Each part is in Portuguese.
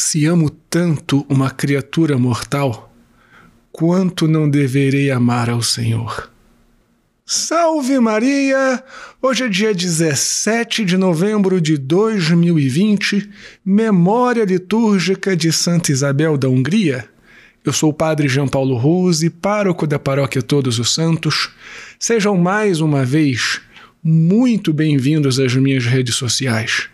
Se amo tanto uma criatura mortal, quanto não deverei amar ao Senhor? Salve Maria! Hoje é dia 17 de novembro de 2020, memória litúrgica de Santa Isabel da Hungria. Eu sou o Padre João Paulo Rose, pároco da Paróquia Todos os Santos. Sejam mais uma vez muito bem-vindos às minhas redes sociais.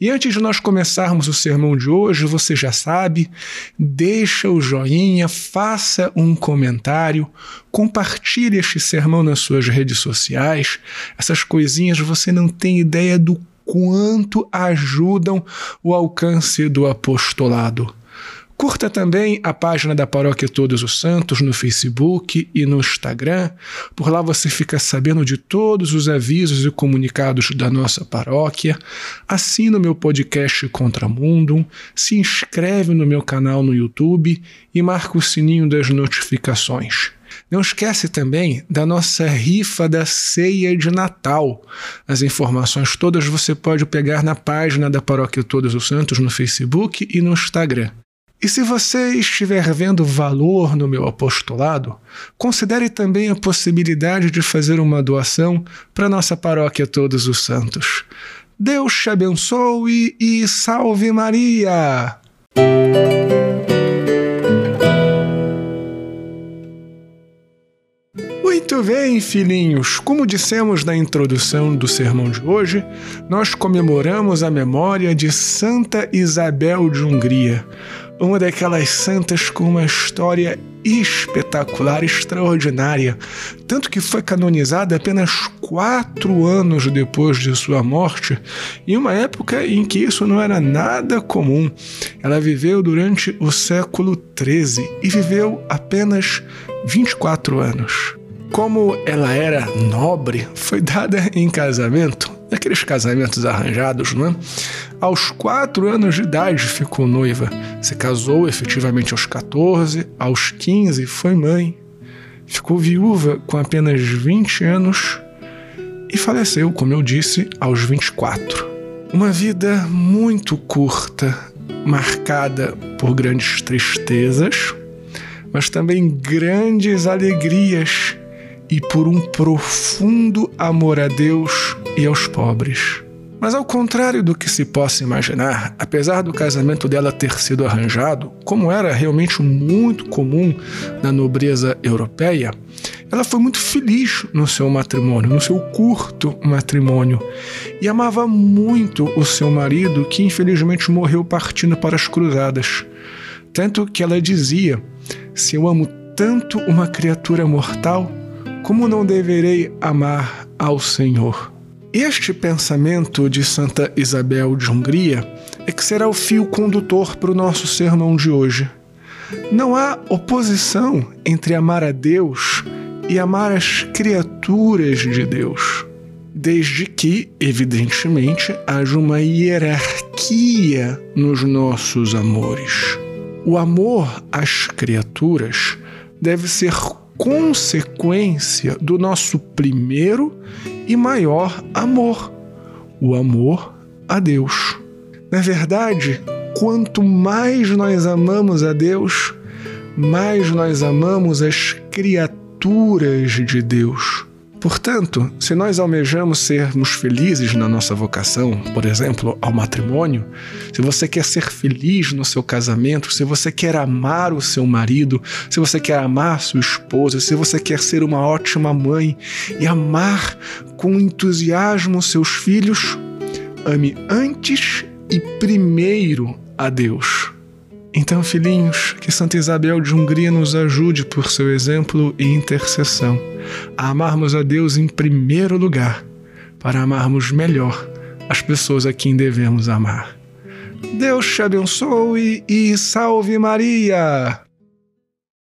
E antes de nós começarmos o sermão de hoje, você já sabe, deixa o joinha, faça um comentário, compartilhe este sermão nas suas redes sociais. Essas coisinhas você não tem ideia do quanto ajudam o alcance do apostolado. Curta também a página da Paróquia Todos os Santos no Facebook e no Instagram. Por lá você fica sabendo de todos os avisos e comunicados da nossa paróquia. Assina o meu podcast Contramundum, se inscreve no meu canal no YouTube e marca o sininho das notificações. Não esquece também da nossa rifa da ceia de Natal. As informações todas você pode pegar na página da Paróquia Todos os Santos no Facebook e no Instagram. E se você estiver vendo valor no meu apostolado, considere também a possibilidade de fazer uma doação para nossa paróquia Todos os Santos. Deus te abençoe e salve Maria! Muito bem, filhinhos. Como dissemos na introdução do sermão de hoje, nós comemoramos a memória de Santa Isabel de Hungria uma daquelas santas com uma história espetacular, extraordinária, tanto que foi canonizada apenas quatro anos depois de sua morte, em uma época em que isso não era nada comum. Ela viveu durante o século XIII e viveu apenas 24 anos. Como ela era nobre, foi dada em casamento daqueles casamentos arranjados, não é? Aos quatro anos de idade ficou noiva, se casou efetivamente aos 14, aos 15 foi mãe, ficou viúva com apenas 20 anos e faleceu, como eu disse, aos 24. Uma vida muito curta, marcada por grandes tristezas, mas também grandes alegrias e por um profundo amor a Deus e aos pobres. Mas ao contrário do que se possa imaginar, apesar do casamento dela ter sido arranjado, como era realmente muito comum na nobreza europeia, ela foi muito feliz no seu matrimônio, no seu curto matrimônio, e amava muito o seu marido, que infelizmente morreu partindo para as cruzadas. Tanto que ela dizia: Se eu amo tanto uma criatura mortal, como não deverei amar ao Senhor? Este pensamento de Santa Isabel de Hungria é que será o fio condutor para o nosso sermão de hoje. Não há oposição entre amar a Deus e amar as criaturas de Deus, desde que, evidentemente, haja uma hierarquia nos nossos amores. O amor às criaturas deve ser consequência do nosso primeiro e maior amor, o amor a Deus. Na verdade, quanto mais nós amamos a Deus, mais nós amamos as criaturas de Deus. Portanto, se nós almejamos sermos felizes na nossa vocação, por exemplo, ao matrimônio, se você quer ser feliz no seu casamento, se você quer amar o seu marido, se você quer amar sua esposa, se você quer ser uma ótima mãe e amar com entusiasmo seus filhos, ame antes e primeiro a Deus. Então, filhinhos, que Santa Isabel de Hungria nos ajude por seu exemplo e intercessão a amarmos a Deus em primeiro lugar, para amarmos melhor as pessoas a quem devemos amar. Deus te abençoe e salve Maria!